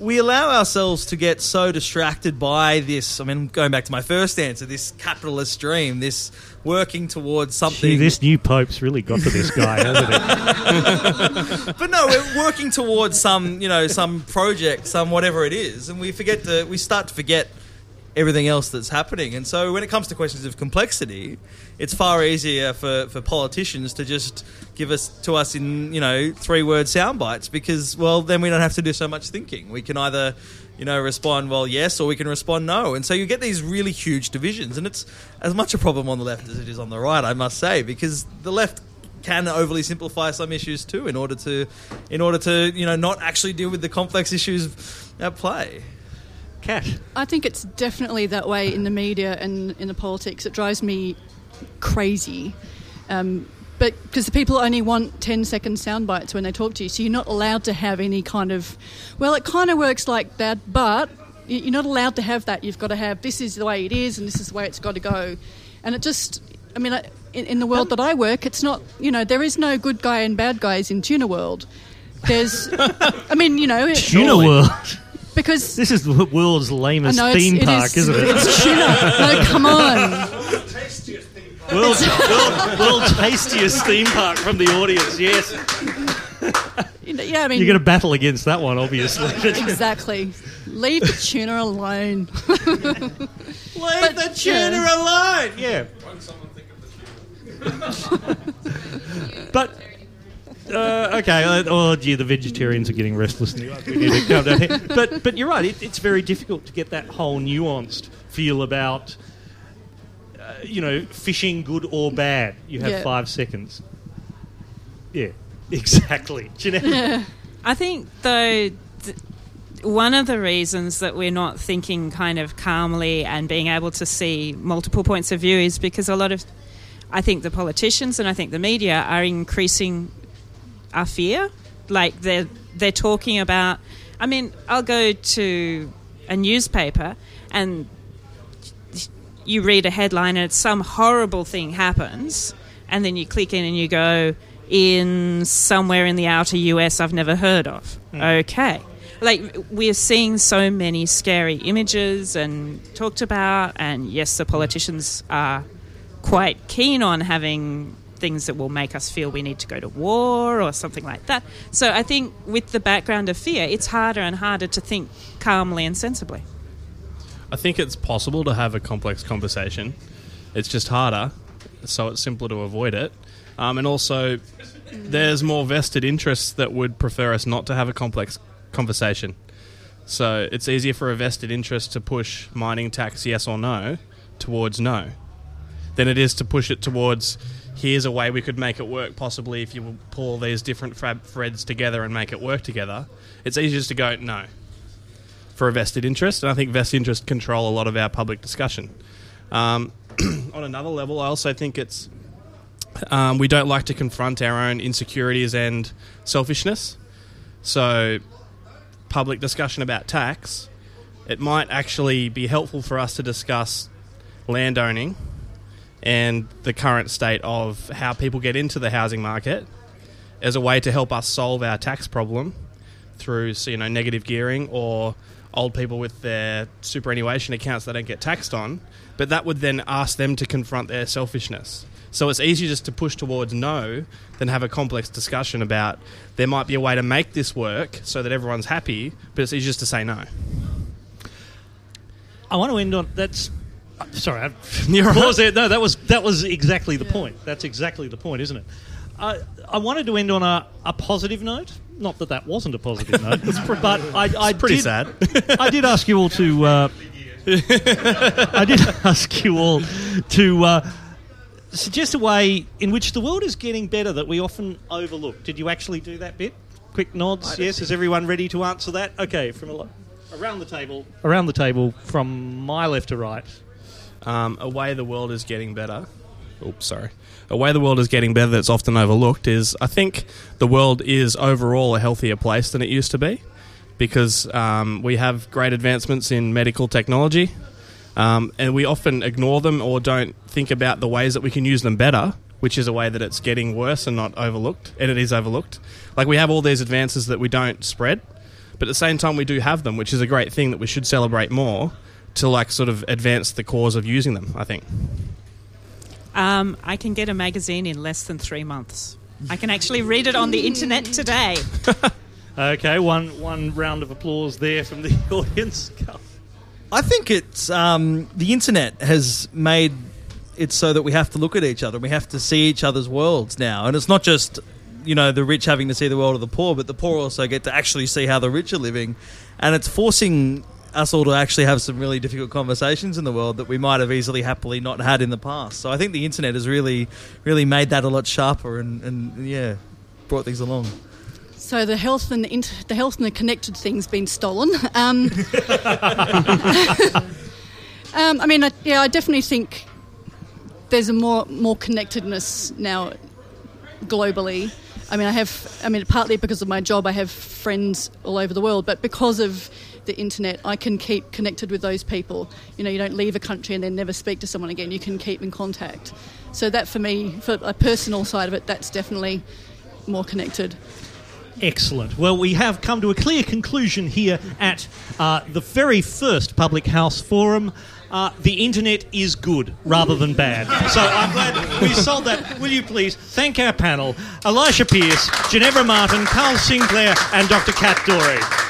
we allow ourselves to get so distracted by this. I mean, going back to my first answer, this capitalist dream, this working towards something. Gee, this new Pope's really got to this guy, hasn't it? but no, we're working towards some, you know, some project, some whatever it is, and we forget to, we start to forget everything else that's happening. And so when it comes to questions of complexity, it's far easier for, for politicians to just give us to us in, you know, three word sound bites because well then we don't have to do so much thinking. We can either you know, respond well yes, or we can respond no, and so you get these really huge divisions, and it's as much a problem on the left as it is on the right, I must say, because the left can overly simplify some issues too in order to in order to you know not actually deal with the complex issues at play cat I think it's definitely that way in the media and in the politics. It drives me crazy. Um, but because the people only want 10 second sound bites when they talk to you, so you're not allowed to have any kind of, well, it kind of works like that, but you're not allowed to have that. You've got to have this is the way it is and this is the way it's got to go. And it just, I mean, in, in the world that I work, it's not, you know, there is no good guy and bad guys in tuna world. There's, I mean, you know, Tuna World. Because This is the world's lamest know, theme it park, is- is, not it? It's tuna. No, come on. World, world, world tastiest theme park from the audience, yes. You know, Yeah, I mean, You're going to battle against that one, obviously. exactly. Leave the tuna alone. Leave the tuna alone! Yeah. but, uh, okay, uh, oh, gee, the vegetarians are getting restless. We need to calm down here. But, but you're right, it, it's very difficult to get that whole nuanced feel about, uh, you know, fishing good or bad. You have Yeah. five seconds. Yeah, exactly. Jeanette? I think, though, th- one of the reasons that we're not thinking kind of calmly and being able to see multiple points of view is because a lot of, I think the politicians and I think the media are increasing our fear. Like they're they're talking about. I mean, I'll go to a newspaper and you read a headline and it's some horrible thing happens, and then you click in and you go in somewhere in the outer US I've never heard of. Hmm. Okay. Like we're seeing so many scary images and talked about, and yes, the politicians are quite keen on having things that will make us feel we need to go to war or something like that. So I think with the background of fear, it's harder and harder to think calmly and sensibly. I think it's possible to have a complex conversation. It's just harder, so it's simpler to avoid it. Um, and also, there's more vested interests that would prefer us not to have a complex conversation. So it's easier for a vested interest to push mining tax yes or no towards no than it is to push it towards here's a way we could make it work possibly if you pull these different threads together and make it work together. It's easier just to go no for a vested interest, and I think vested interest control a lot of our public discussion. Um, on another level, I also think it's um, we don't like to confront our own insecurities and selfishness. So, public discussion about tax, it might actually be helpful for us to discuss land owning and the current state of how people get into the housing market as a way to help us solve our tax problem through you know negative gearing or old people with their superannuation accounts they don't get taxed on but that would then ask them to confront their selfishness so it's easier just to push towards no than have a complex discussion about there might be a way to make this work so that everyone's happy but it's easier just to say no I want to end on that's. Sorry, I, You're right. pause there. No, that was that was exactly the point. That's exactly the point, isn't it? I I wanted to end on a, a positive note. Not that that wasn't a positive note, but I, I pretty did, sad. I did ask you all to. Uh, I did ask you all to uh, suggest a way in which the world is getting better that we often overlook. Did you actually do that bit? Quick nods. Yes. Is everyone ready to answer that? Okay, from a lo- around the table. Around the table, from my left to right. Um, a way the world is getting better. Oops, sorry. A way the world is getting better that's often overlooked is I think the world is overall a healthier place than it used to be because um, we have great advancements in medical technology um, and we often ignore them or don't think about the ways that we can use them better, which is a way that it's getting worse and not overlooked, and it is overlooked. Like we have all these advances that we don't spread, but at the same time we do have them, which is a great thing that we should celebrate more to like sort of advance the cause of using them. I think. Um, I can get a magazine in less than three months. I can actually read it on the internet today. Okay, one one round of applause there from the audience. I think it's um, the internet has made it so that we have to look at each other. We have to see each other's worlds now, and it's not just you know the rich having to see the world of the poor, but the poor also get to actually see how the rich are living, and it's forcing us all to actually have some really difficult conversations in the world that we might have easily happily not had in the past. So I think the internet has really, really made that a lot sharper and, and yeah, brought things along. So the health and the, int- the health and the connected things been stolen. Um, um, I mean, I, yeah, I definitely think there's a more more connectedness now globally. I mean, I have. I mean, partly because of my job, I have friends all over the world, but because of the internet, I can keep connected with those people. You know, you don't leave a country and then never speak to someone again. You can keep in contact. So that, for me, for a personal side of it, that's definitely more connected. Excellent. Well, we have come to a clear conclusion here at uh, the very first Public House Forum. Uh, the internet is good rather than bad. So I'm glad we solved that. Will you please thank our panel Elisha Pierce, Ginevra Martin, Carl Sinclair, and Dr. Kat Dorey.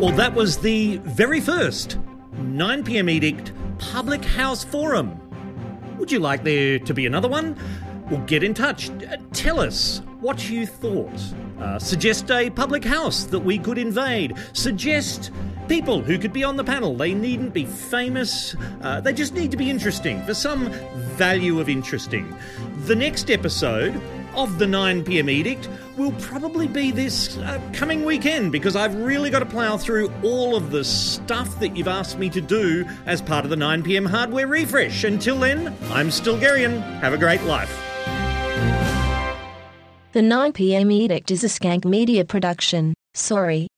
Well, that was the very first 9 pm edict Public House Forum. Would you like there to be another one? Well, get in touch. Uh, Tell us what you thought. Uh, suggest a public house that we could invade. Suggest people who could be on the panel. They needn't be famous, uh, they just need to be interesting for some value of interesting. The next episode of the 9 pm edict will probably be this uh, coming weekend because I've really got to plough through all of the stuff that you've asked me to do as part of the 9 pm hardware refresh. Until then, I'm still Stilgherrian. Have a great life. The 9pm edict is a skank media production. Sorry.